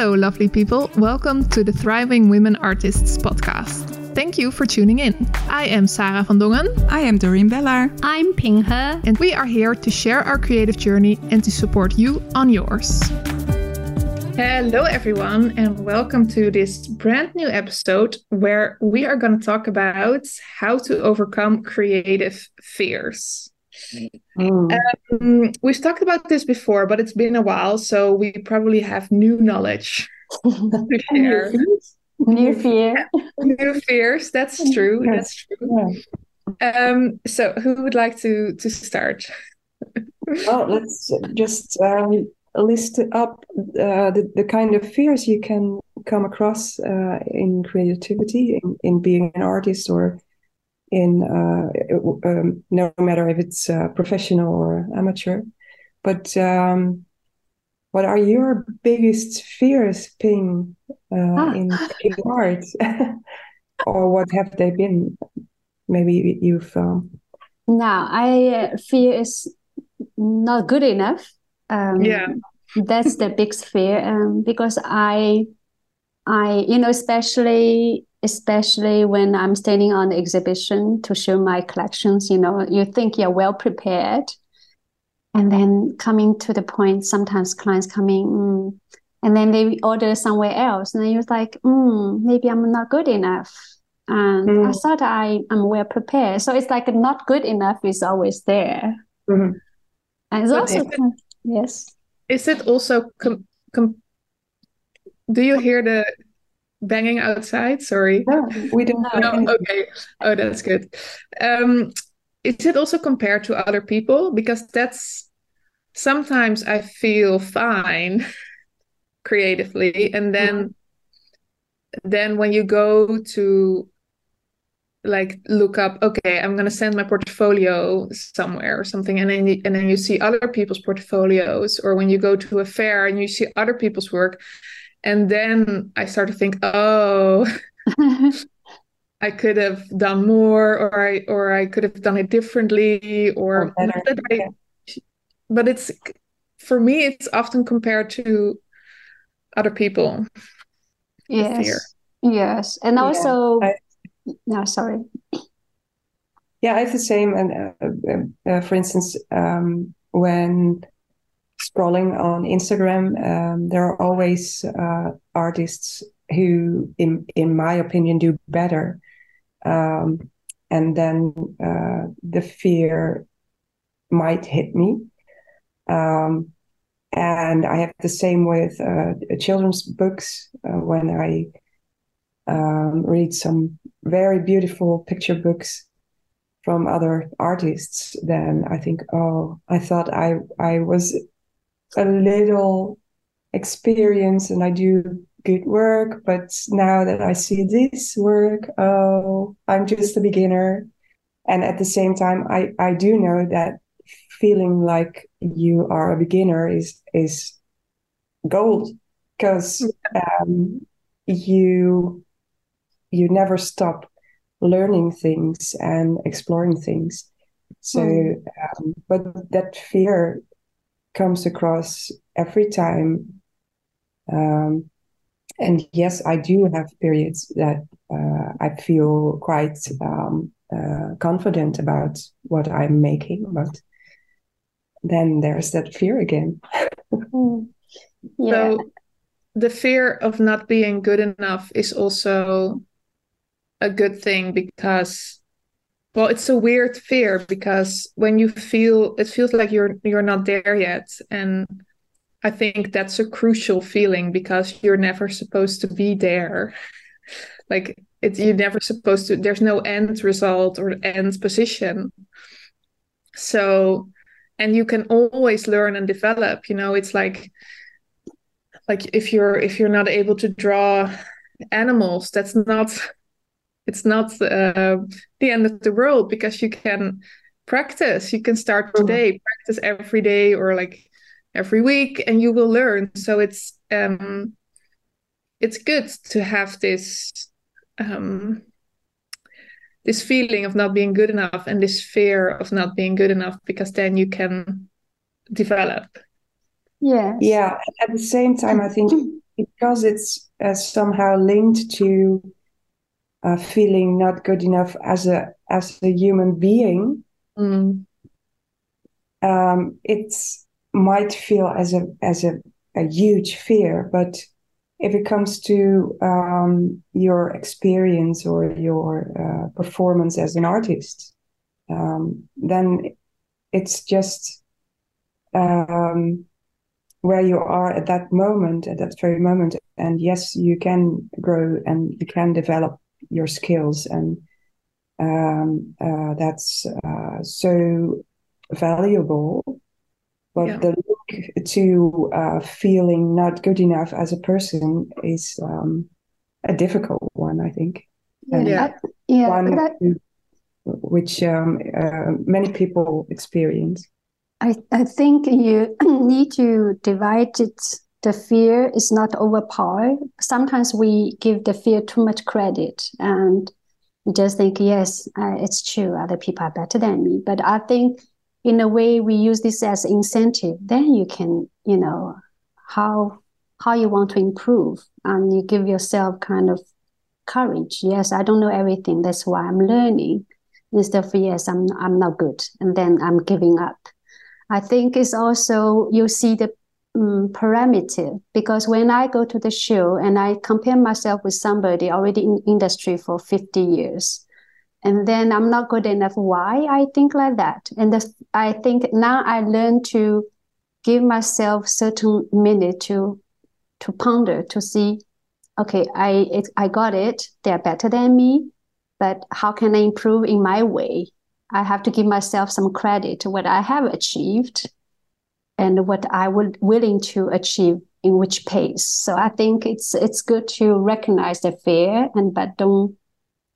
Hello, lovely people. Welcome to the Thriving Women Artists podcast. Thank you for tuning in. I am Sarah van Dongen. I am Doreen Bellar. I'm Ping He. And we are here to share our creative journey and to support you on yours. Hello, everyone, and welcome to this brand new episode where we are going to talk about how to overcome creative fears. Mm. Um, we've talked about this before, but it's been a while, so we probably have new knowledge to share. New fear. new fears. That's true. That's true. Um, so, who would like to to start? well, let's just um, list up uh, the the kind of fears you can come across uh, in creativity, in, in being an artist or in uh, um, no matter if it's uh, professional or amateur. But um, what are your biggest fears, Ping, uh, ah. in, in art, or what have they been? Maybe you've. Um... Now I fear is not good enough. Um, yeah, that's the biggest fear um, because I, I you know especially especially when I'm standing on the exhibition to show my collections, you know, you think you're well prepared. And then coming to the point, sometimes clients coming, mm, and then they order somewhere else. And then you're like, mm, maybe I'm not good enough. And mm. I thought I am well prepared. So it's like not good enough is always there. Mm-hmm. And it's but also, it, yes. Is it also, com- com- do you hear the banging outside? Sorry. No, we don't know. No, okay. Oh, that's good. Um, is it also compared to other people? Because that's sometimes I feel fine creatively, and then mm-hmm. then when you go to like look up okay i'm going to send my portfolio somewhere or something and then you, and then you see other people's portfolios or when you go to a fair and you see other people's work and then i start to think oh i could have done more or i or i could have done it differently or, or I, but it's for me it's often compared to other people. Yes. yes. And yeah. also I, no sorry. Yeah i have the same and uh, uh, uh, for instance um, when scrolling on Instagram, um, there are always uh, artists who, in in my opinion, do better. Um, and then uh, the fear might hit me. Um, and I have the same with uh, children's books uh, when I um, read some very beautiful picture books from other artists. Then I think, oh, I thought I I was a little experience and I do good work, but now that I see this work, oh, I'm just a beginner. And at the same time, I, I do know that feeling like you are a beginner is is gold because um, you you never stop learning things and exploring things. So, mm. um, but that fear comes across every time. Um, and yes, I do have periods that uh, I feel quite um, uh, confident about what I'm making, but then there's that fear again. Yeah. So the fear of not being good enough is also a good thing because well, it's a weird fear because when you feel it feels like you're you're not there yet and I think that's a crucial feeling because you're never supposed to be there. like it's you're never supposed to there's no end result or end position. So and you can always learn and develop, you know, it's like like if you're if you're not able to draw animals, that's not it's not uh, the end of the world because you can practice. You can start today mm-hmm. practice every day or like every week and you will learn. So it's um it's good to have this um this feeling of not being good enough and this fear of not being good enough because then you can develop. Yeah yeah. At the same time i think because it's uh, somehow linked to uh, feeling not good enough as a as a human being, mm. um, it's might feel as a as a, a huge fear. But if it comes to um, your experience or your uh, performance as an artist, um, then it's just um, where you are at that moment, at that very moment. And yes, you can grow and you can develop your skills, and um, uh, that's uh, so valuable. But yeah. the link to uh, feeling not good enough as a person is um, a difficult one, I think. And yeah, yeah, one that... which um, uh, many people experience. I, I think you need to divide it. The fear is not overpower. Sometimes we give the fear too much credit and we just think, yes, uh, it's true, other people are better than me. But I think in a way we use this as incentive. Then you can, you know, how how you want to improve and you give yourself kind of courage. Yes, I don't know everything. That's why I'm learning. Instead of yes, I'm I'm not good, and then I'm giving up. I think it's also you see the um, parameter because when I go to the show and I compare myself with somebody already in industry for 50 years, and then I'm not good enough. Why I think like that? And the, I think now I learn to give myself certain minute to to ponder to see, okay, I it, I got it. They're better than me, but how can I improve in my way? I have to give myself some credit to what I have achieved and what I would willing to achieve in which pace. So I think it's it's good to recognize the fear and but don't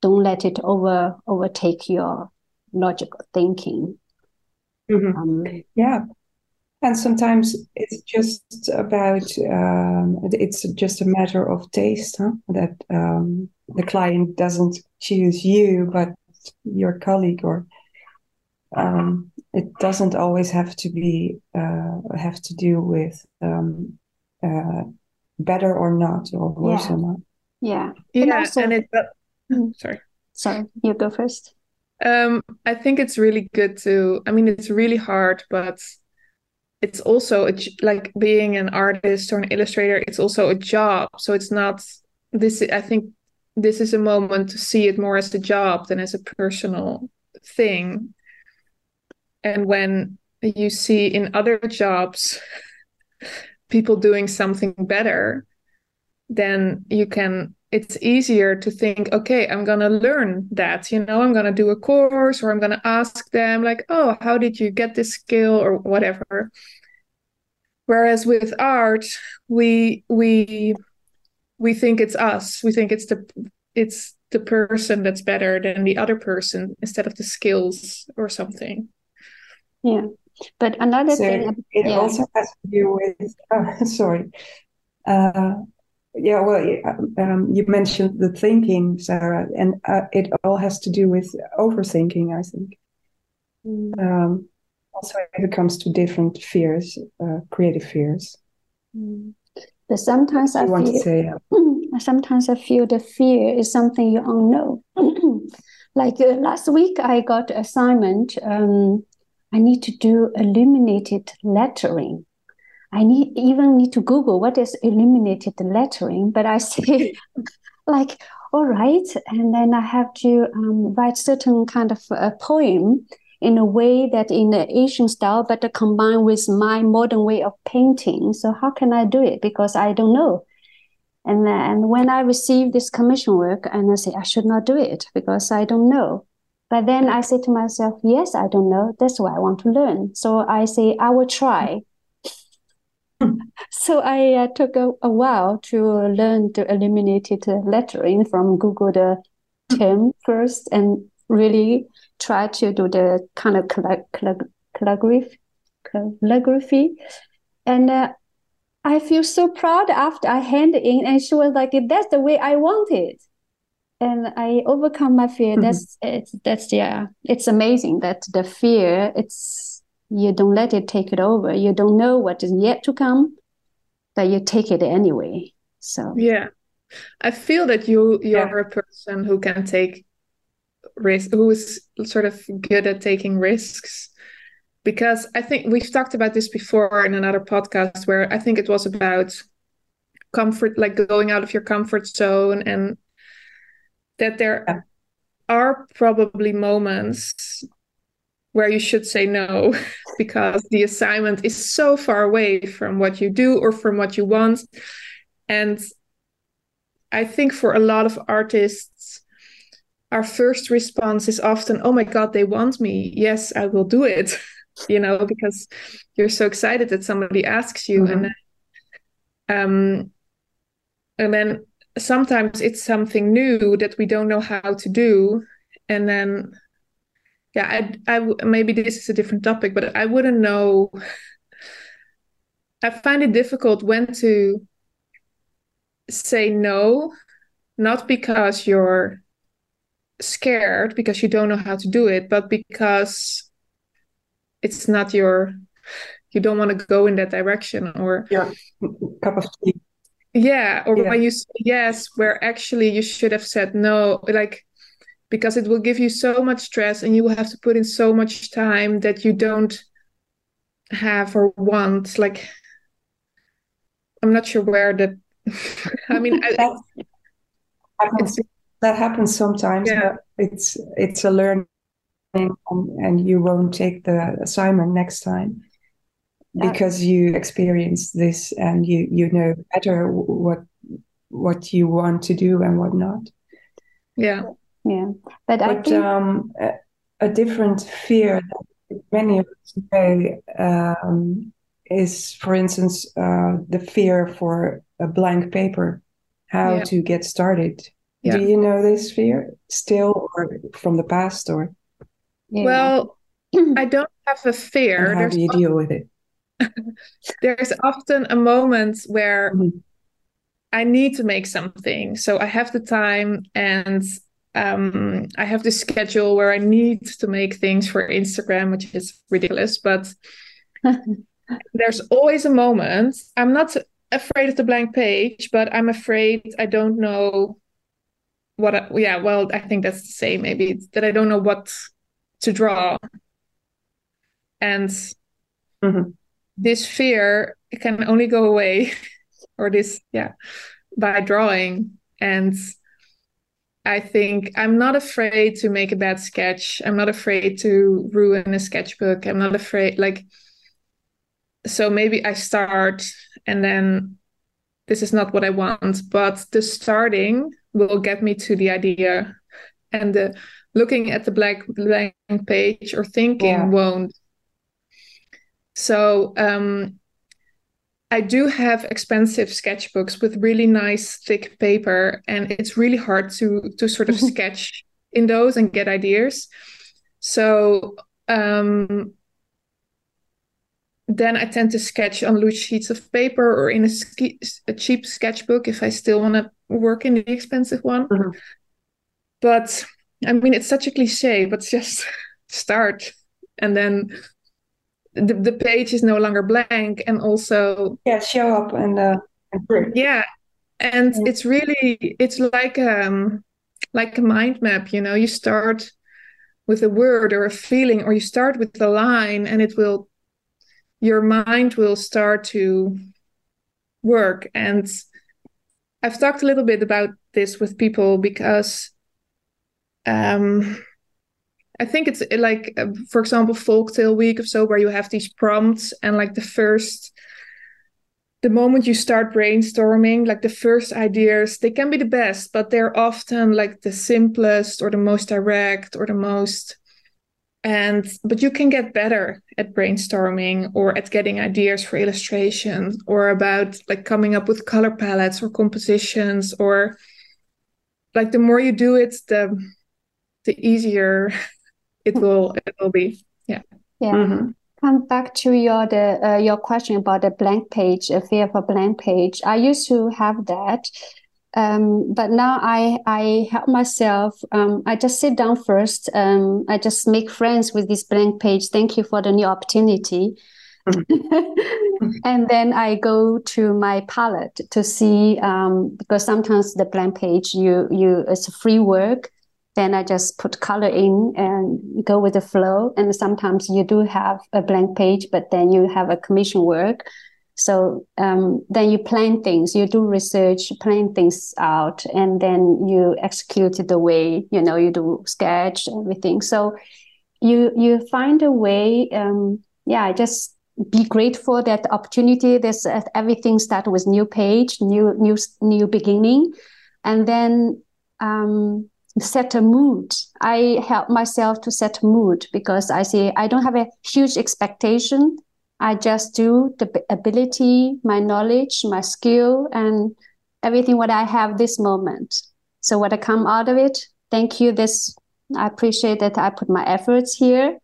don't let it over overtake your logical thinking. Mm-hmm. Um, yeah. And sometimes it's just about um, it's just a matter of taste, huh? That um, the client doesn't choose you, but your colleague or um, it doesn't always have to be uh, have to do with um, uh, better or not or worse yeah. or not. Yeah. Yeah, and, also, and it. Uh, mm-hmm. sorry. Sorry, you go first. Um, I think it's really good to. I mean, it's really hard, but it's also a, like being an artist or an illustrator. It's also a job, so it's not this. I think this is a moment to see it more as a job than as a personal thing and when you see in other jobs people doing something better then you can it's easier to think okay i'm going to learn that you know i'm going to do a course or i'm going to ask them like oh how did you get this skill? or whatever. Whereas with art we we we think it's us. We think it's the it's the person that's better than the other person instead of the skills or something yeah. But another so thing, it yeah. also has to do with, uh, sorry. Uh, yeah, well, um, you mentioned the thinking, Sarah, and uh, it all has to do with overthinking, I think. Mm. Um, also, if it comes to different fears, uh, creative fears. Mm. But sometimes I feel, say, yeah. sometimes I feel the fear is something you don't know. like uh, last week, I got assignment. Um, I need to do illuminated lettering. I need even need to Google what is illuminated lettering, but I say like, all right, and then I have to um, write certain kind of a poem in a way that in the Asian style, but combined with my modern way of painting. So how can I do it? Because I don't know. And and when I receive this commission work, and I say I should not do it because I don't know. But then I say to myself, yes, I don't know. That's why I want to learn. So I say, I will try. so I uh, took a, a, while to learn the illuminated lettering from Google the term first and really try to do the kind of calligraphy. calligraphy. And uh, I feel so proud after I hand in, and she was like, "That's the way I want it." And I overcome my fear. Mm-hmm. That's it's that's yeah. It's amazing that the fear. It's you don't let it take it over. You don't know what is yet to come, but you take it anyway. So yeah, I feel that you you're yeah. a person who can take risk, who is sort of good at taking risks. Because I think we've talked about this before in another podcast where I think it was about comfort, like going out of your comfort zone, and that there yeah. are probably moments where you should say no because the assignment is so far away from what you do or from what you want. And I think for a lot of artists, our first response is often, oh my God, they want me. Yes, I will do it. you know, because you're so excited that somebody asks you. Mm-hmm. And then, um, and then sometimes it's something new that we don't know how to do. And then yeah I, I maybe this is a different topic but i wouldn't know i find it difficult when to say no not because you're scared because you don't know how to do it but because it's not your you don't want to go in that direction or yeah cup of tea yeah or yeah. when you say yes where actually you should have said no like because it will give you so much stress and you will have to put in so much time that you don't have or want like i'm not sure where that i mean that, happens, that happens sometimes yeah. it's it's a learning and, and you won't take the assignment next time because you experience this and you you know better what what you want to do and what not. Yeah. Yeah. But, but I think... um, a, a, different fear that many of us say um, is for instance uh, the fear for a blank paper how yeah. to get started. Yeah. do you know this fear still or from the past or? Yeah. well i don't have a fear. And how There's do you deal with it there's often a moment where mm-hmm. i need to make something so i have the time and um, I have this schedule where I need to make things for Instagram, which is ridiculous. But there's always a moment. I'm not afraid of the blank page, but I'm afraid I don't know what. I, yeah, well, I think that's the same. Maybe it's that I don't know what to draw, and mm-hmm. This fear can only go away, or this, yeah, by drawing and I think I'm not afraid to make a bad sketch. I'm not afraid to ruin a sketchbook. I'm not afraid, like, so maybe I start and then this is not what I want, but the starting will get me to the idea and the looking at the black blank page or thinking yeah. won't. So um, I do have expensive sketchbooks with really nice thick paper, and it's really hard to to sort of sketch in those and get ideas. So um, then I tend to sketch on loose sheets of paper or in a, ski- a cheap sketchbook if I still want to work in the expensive one. Mm-hmm. But I mean, it's such a cliche, but just start and then the, the page is no longer blank and also yeah show up and uh yeah and yeah. it's really it's like um like a mind map you know you start with a word or a feeling or you start with the line and it will your mind will start to work and i've talked a little bit about this with people because um I think it's eh, like, uh, for example, Folktale Week of so, where you have these prompts and like the first, the moment you start brainstorming, like the first ideas, they can be the best, but they're often like the simplest or the most direct or the most. And but you can get better at brainstorming or at getting ideas for illustrations or about like coming up with color palettes or compositions or like the more you do it, the the easier it will it will be yeah yeah mm-hmm. come back to your the uh, your question about the blank page uh, fear for blank page i used to have that um, but now I I help myself. Um, I just sit down first. Um, I just make friends with this blank page. Thank you for the new opportunity. and then I go to my palette to see um, because sometimes the blank page you you it's free work. Then I just put color in and go with the flow. And sometimes you do have a blank page, but then you have a commission work. So um, then you plan things, you do research, plan things out, and then you execute it the way you know you do sketch everything. So you you find a way. Um, yeah, just be grateful that the opportunity. This uh, everything start with new page, new new new beginning, and then um, set a mood. I help myself to set a mood because I say I don't have a huge expectation I just do the ability, my knowledge, my skill, and everything what I have this moment. So what I come out of it, thank you. This I appreciate that I put my efforts here.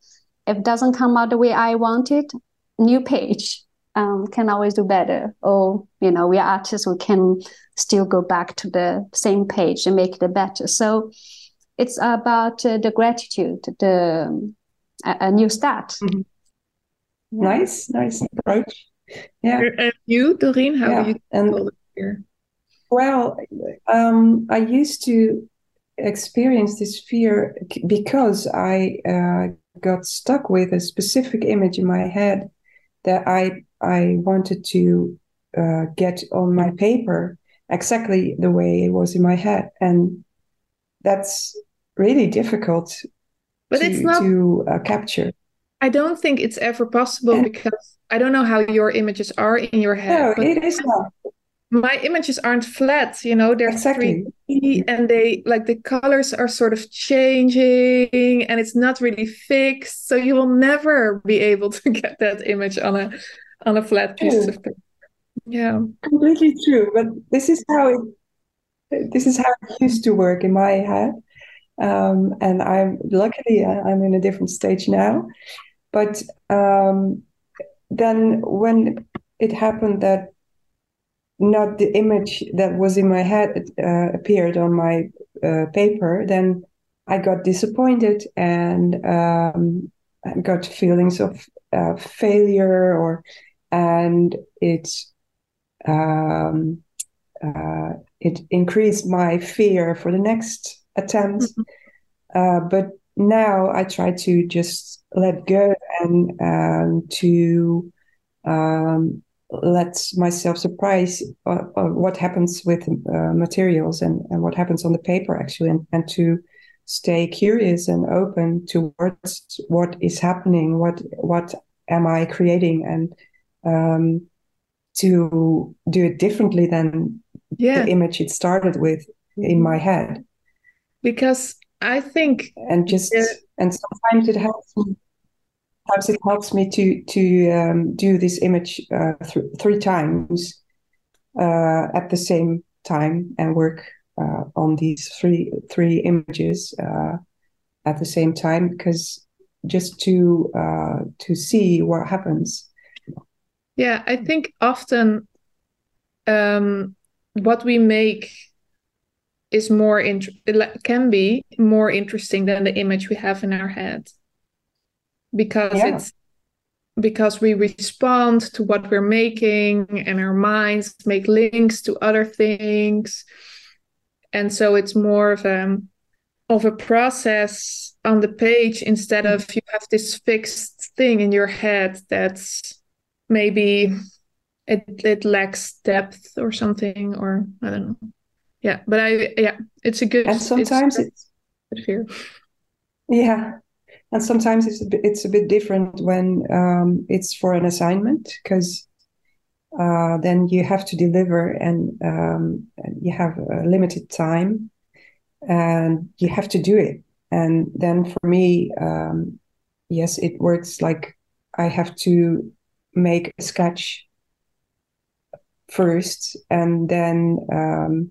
If it doesn't come out the way I want it, new page. Um, can always do better. Or you know, we are artists. We can still go back to the same page and make it better. So it's about uh, the gratitude, the a, a new start. Mm-hmm. Nice, nice approach. Yeah. And you, Doreen, how yeah. do you and, here? Well, um, I used to experience this fear because I uh, got stuck with a specific image in my head that I I wanted to uh, get on my paper exactly the way it was in my head, and that's really difficult but to, it's not to uh, capture. I don't think it's ever possible because I don't know how your images are in your head. No, it is not. My images aren't flat, you know, they're exactly. 3D and they like the colors are sort of changing and it's not really fixed. So you will never be able to get that image on a on a flat piece of paper. Yeah. Completely true. But this is how it this is how it used to work in my head. Um, and I'm luckily I'm in a different stage now. But um, then when it happened that not the image that was in my head uh, appeared on my uh, paper, then I got disappointed and um, got feelings of uh, failure, or and it um, uh, it increased my fear for the next attempt. Mm-hmm. Uh, but now I try to just let go and um, to um, let myself surprise uh, uh, what happens with uh, materials and, and what happens on the paper actually and, and to stay curious and open towards what is happening what what am i creating and um, to do it differently than yeah. the image it started with in my head because i think and just yeah. and sometimes it helps me sometimes it helps me to to um, do this image uh, th- three times uh, at the same time and work uh, on these three three images uh, at the same time because just to uh, to see what happens. Yeah, I think often um, what we make is more int- can be more interesting than the image we have in our head because yeah. it's because we respond to what we're making and our minds make links to other things and so it's more of a of a process on the page instead of you have this fixed thing in your head that's maybe it, it lacks depth or something or i don't know. Yeah but i yeah it's a good and sometimes it's, it's fear yeah and sometimes it's a bit, it's a bit different when um, it's for an assignment because uh, then you have to deliver and um, you have a limited time and you have to do it. And then for me um, yes it works like i have to make a sketch first and then um,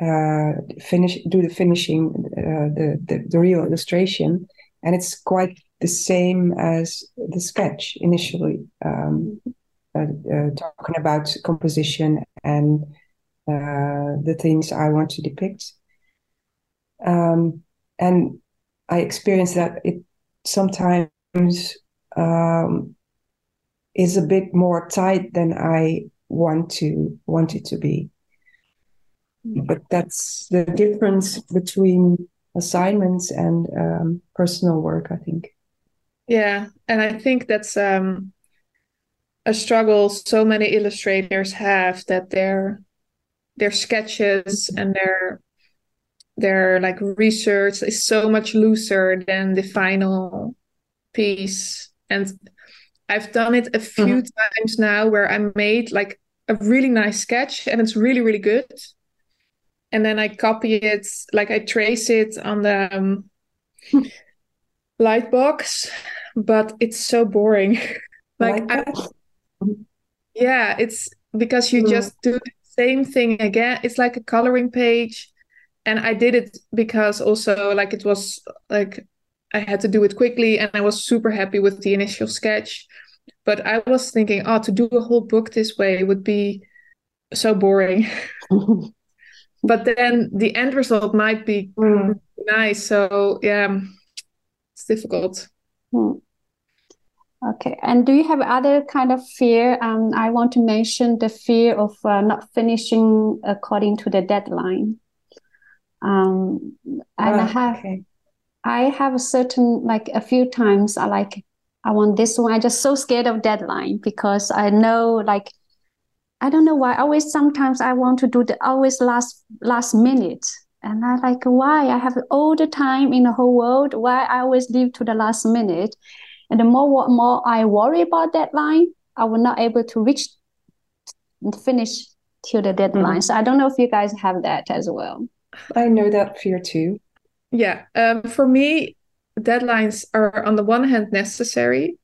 uh, finish do the finishing uh, the, the the real illustration and it's quite the same as the sketch initially, um, uh, uh, talking about composition and uh, the things I want to depict. Um, and I experienced that it sometimes um, is a bit more tight than I want to want it to be. But that's the difference between assignments and um, personal work, I think. Yeah, and I think that's um, a struggle so many illustrators have that their their sketches and their their like research is so much looser than the final piece and i've done it a few mm-hmm. times now where i made like a really nice sketch and it's really really good. And then i copy it like i trace it on the um, Lightbox but it's so boring. Like I, yeah it's because you mm. just do the same thing again. It's like a coloring page. And I did it because also like it was like I had to do it quickly and I was super happy with the initial sketch. But I was thinking, oh, to do a whole book this way would be so boring. but then the end result might be mm. nice. So yeah, it's difficult. Mm. Okay, and do you have other kind of fear? Um, I want to mention the fear of uh, not finishing according to the deadline um and oh, i have okay. I have a certain like a few times i like i want this one. I just so scared of deadline because i know like i don't know why. Always sometimes i want to do the always last last minute. And i like why? I have all the time in the whole world. Why i always leave to the last minute? And the more more i worry about deadline i will not able to reach and finish till the deadline. Mm-hmm. so i don't know if you guys have that as well. I know that fear too. Yeah. Um, for me, deadlines are on the one hand necessary,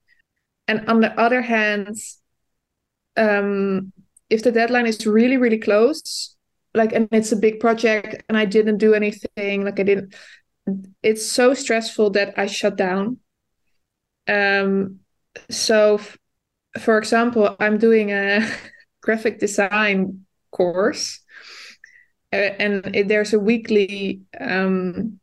and on the other hand, um, if the deadline is really, really close, like, and it's a big project and I didn't do anything, like, I didn't, it's so stressful that I shut down. Um, so, f- for example, I'm doing a graphic design course uh, and there's a weekly um,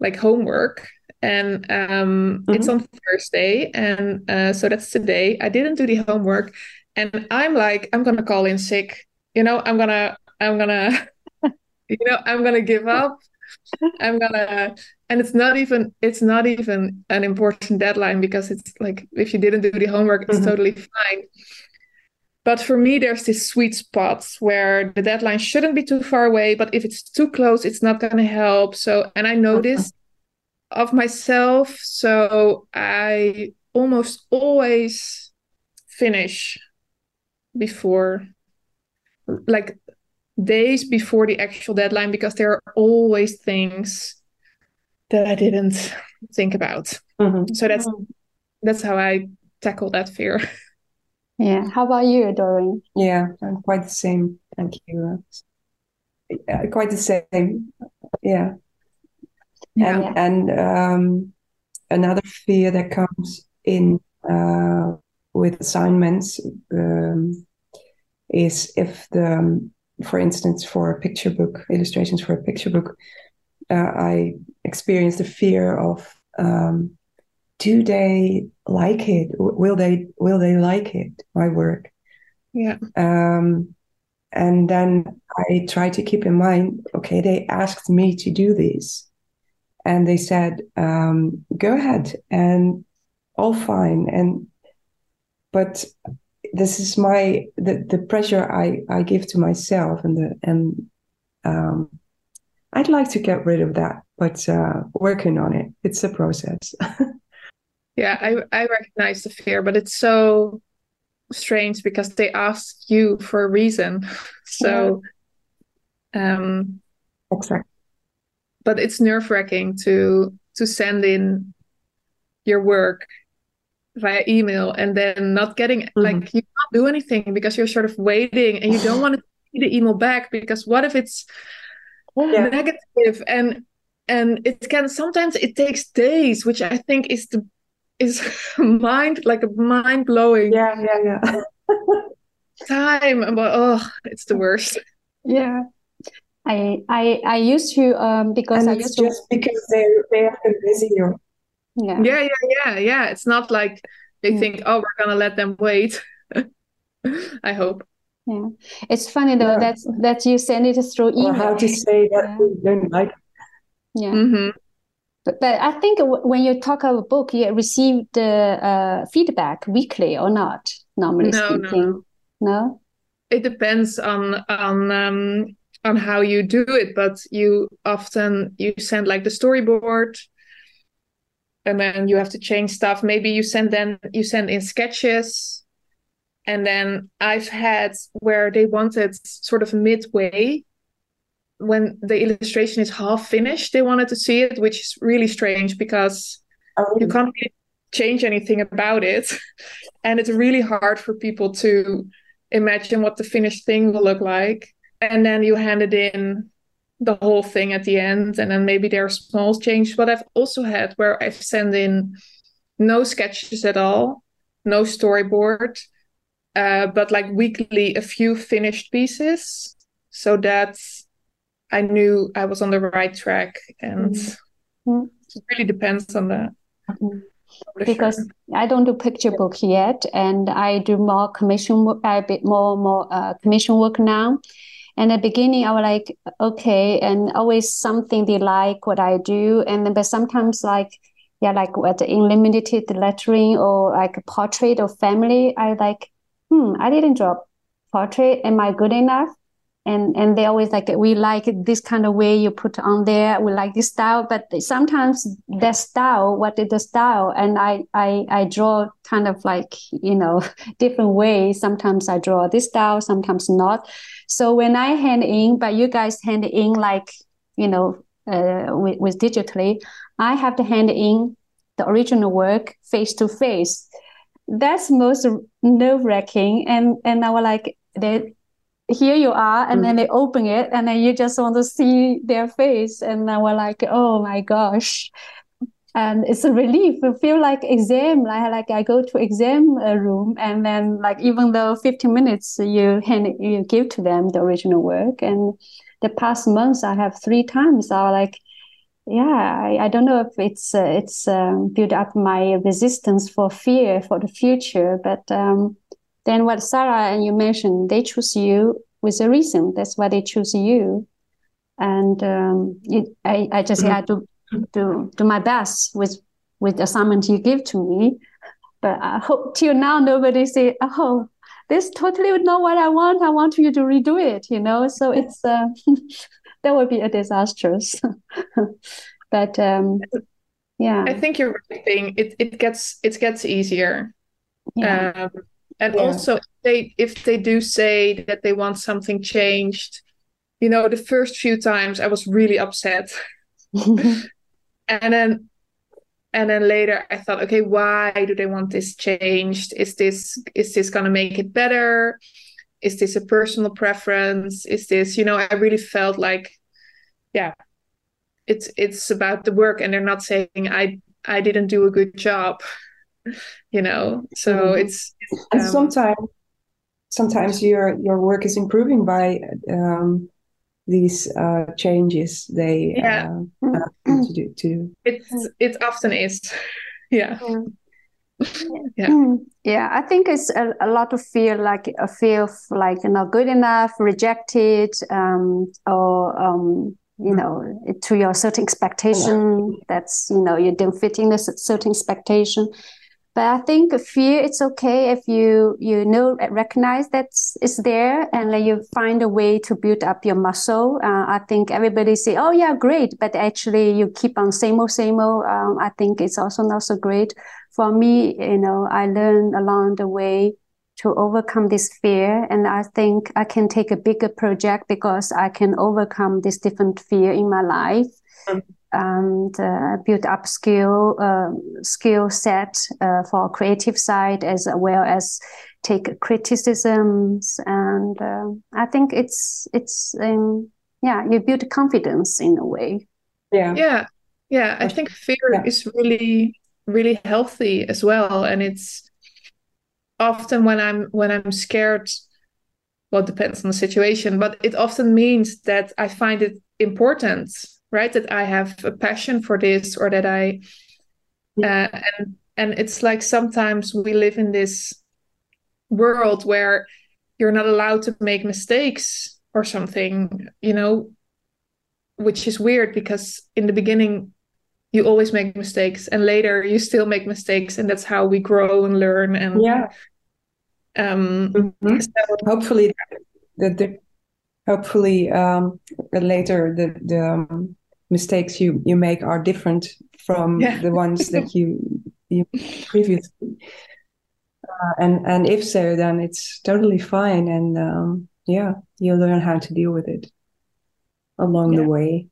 like homework and um, mm-hmm. it's on Thursday, and uh, so that's today. I didn't do the homework, and I'm like, I'm gonna call in sick. You know, I'm gonna, I'm gonna, you know, I'm gonna give up. I'm gonna, and it's not even, it's not even an important deadline because it's like if you didn't do the homework, it's mm-hmm. totally fine. But for me, there's this sweet spot where the deadline shouldn't be too far away, but if it's too close, it's not going to help. So, and I know this of myself. So I almost always finish before, like days before the actual deadline, because there are always things that I didn't think about. Mm-hmm. So that's mm-hmm. that's how I tackle that fear. Yeah. How about you, Doreen? Yeah, I'm quite the same. Thank you. Yeah, quite the same. Yeah. And yeah. and um, another fear that comes in uh, with assignments um, is if the, um, for instance, for a picture book, illustrations for a picture book, uh, I experience the fear of um, do they like it? Will they will they like it my work? Yeah. Um and then i try to keep in mind okay they asked me to do this. And they said um go ahead and all fine. And but this is my the, the pressure i i give to myself and the and um i'd like to get rid of that but uh working on it. It's a process Yeah, I I recognize the fear, but it's so strange because they ask you for a reason. So um exactly. But it's nerve wracking to to send in your work via email and then not getting mm-hmm. like you can't do anything because you're sort of waiting and you don't want to see the email back because what if it's yeah. negative and and it can sometimes it takes days which i think is the is mind like a mind blowing. Yeah, yeah, yeah. time, but oh, it's the worst. Yeah. I I I used to um because and I used to just because they they have been busy you. yeah. yeah yeah yeah yeah it's not like they mm. think oh we're gonna let them wait i hope yeah it's funny though yeah. that that you send it through email or how to say that yeah. we don't like yeah mm-hmm. But, but i think when you talk about a book you receive the uh, feedback weekly or not normally no, speaking. No, no it depends on on um on how you do it but you often you send like the storyboard and then you have to change stuff. Maybe you send then you send in sketches and then i've had where they wanted sort of midway when the illustration is half finished they wanted to see it which is really strange because oh. you can't really change anything about it. And it's really hard for people to imagine what the finished thing will look like. And then you hand it in the whole thing at the end and then maybe there are small changes. But i've also had where i've sent in no sketches at all no storyboard uh, but like weekly a few finished pieces. So that i knew i was on the right track and mm-hmm. it really depends on that mm-hmm. because I don't do picture book yet, and I do more commission work, a bit more more uh, commission work now. And at the beginning, I was like, okay, and always something they like what I do. And then, but sometimes like, yeah, like what illuminated lettering or like a portrait of family, I like, hmm, I didn't draw portrait. Am I good enough? And and they always like we like this kind of way you put on there. We like this style. But sometimes the style what is the style? And i i i draw kind of like you know different ways sometimes i draw this style sometimes not. So when i hand in but you guys hand in like you know uh, with, with digitally i have to hand in the original work face to face. That's most nerve wracking and and i was like they here you are and mm. then they open it and then you just want to see their face and I was like oh my gosh and it's a relief I feel like exam like, like I go to exam uh, room and then like even though 15 minutes you hand you give to them the original work and the past months I have three times I was like yeah I, I don't know if it's uh, it's um, built up my resistance for fear for the future but um, then what Sarah and you mentioned, they choose you with a reason. That's why they choose you. And um, it, I, I just had to do do my best with with the assignment you give to me. But I hope till now nobody say, "Oh, this totally not what I want. I want you to redo it." You know, so it's uh, that would be a disastrous. but um, yeah, I think you're right. It it gets it gets easier. Yeah. Um, and yeah. also if they if they do say that they want something changed you know the first few times i was really upset. And then and then later i thought okay why do they want this changed? Is this is this going to make it better? Is this a personal preference? Is this you know i really felt like yeah it's it's about the work and they're not saying i i didn't do a good job you know? So mm-hmm. it's, it's and um, sometimes sometimes your your work is improving by um, these uh, changes they yeah. uh, to do to it's it often is. Yeah. Yeah. Yeah i think it's a, a lot of fear like a fear of like not good enough rejected um, or um, you mm. know to your certain expectation. That's you know you didn't fit in a certain expectation but I think fear it's okay if you you know recognize that it's there and like you find a way to build up your muscle. Uh, I think everybody say, "Oh yeah, great," but actually you keep on same old same old. Um, I think it's also not so great. For me, you know, I learned along the way to overcome this fear, and I think I can take a bigger project because I can overcome this different fear in my life. Mm-hmm and uh, build up skill uh, skill set uh, for creative side as well as take criticisms and uh, I think it's it's um, yeah you build confidence in a way. Yeah, yeah, yeah. I think fear yeah. is really really healthy as well, and it's often when I'm when I'm scared. Well, it depends on the situation, but it often means that I find it important right that i have a passion for this or that i uh, and and it's like sometimes we live in this world where you're not allowed to make mistakes or something you know which is weird because in the beginning you always make mistakes and later you still make mistakes and that's how we grow and learn and yeah um mm-hmm. so, hopefully that the hopefully um later the the um, mistakes you you make are different from yeah. the ones that you you previously uh, and and if so then it's totally fine and um yeah you learn how to deal with it along yeah. the way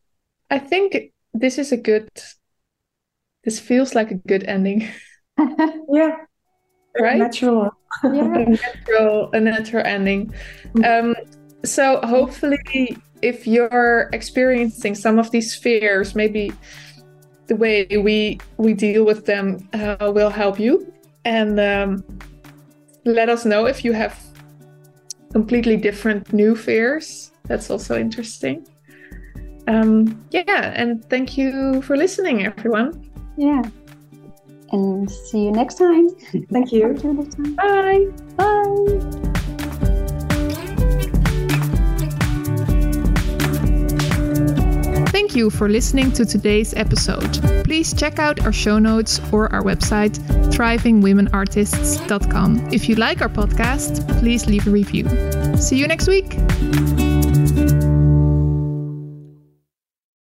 i think this is a good this feels like a good ending. yeah. Right? Natural. yeah. a natural, a natural ending. Mm-hmm. Um, so hopefully if you're experiencing some of these fears, maybe the way we we deal with them uh, will help you. And um, let us know if you have completely different new fears. That's also interesting. Um, yeah, and thank you for listening, everyone. Yeah. And see you next time. Thank you. you. Bye. Bye. Thank you for listening to today's episode. Please check out our show notes or our website, thrivingwomenartists.com. If you like our podcast, please leave a review. See you next week.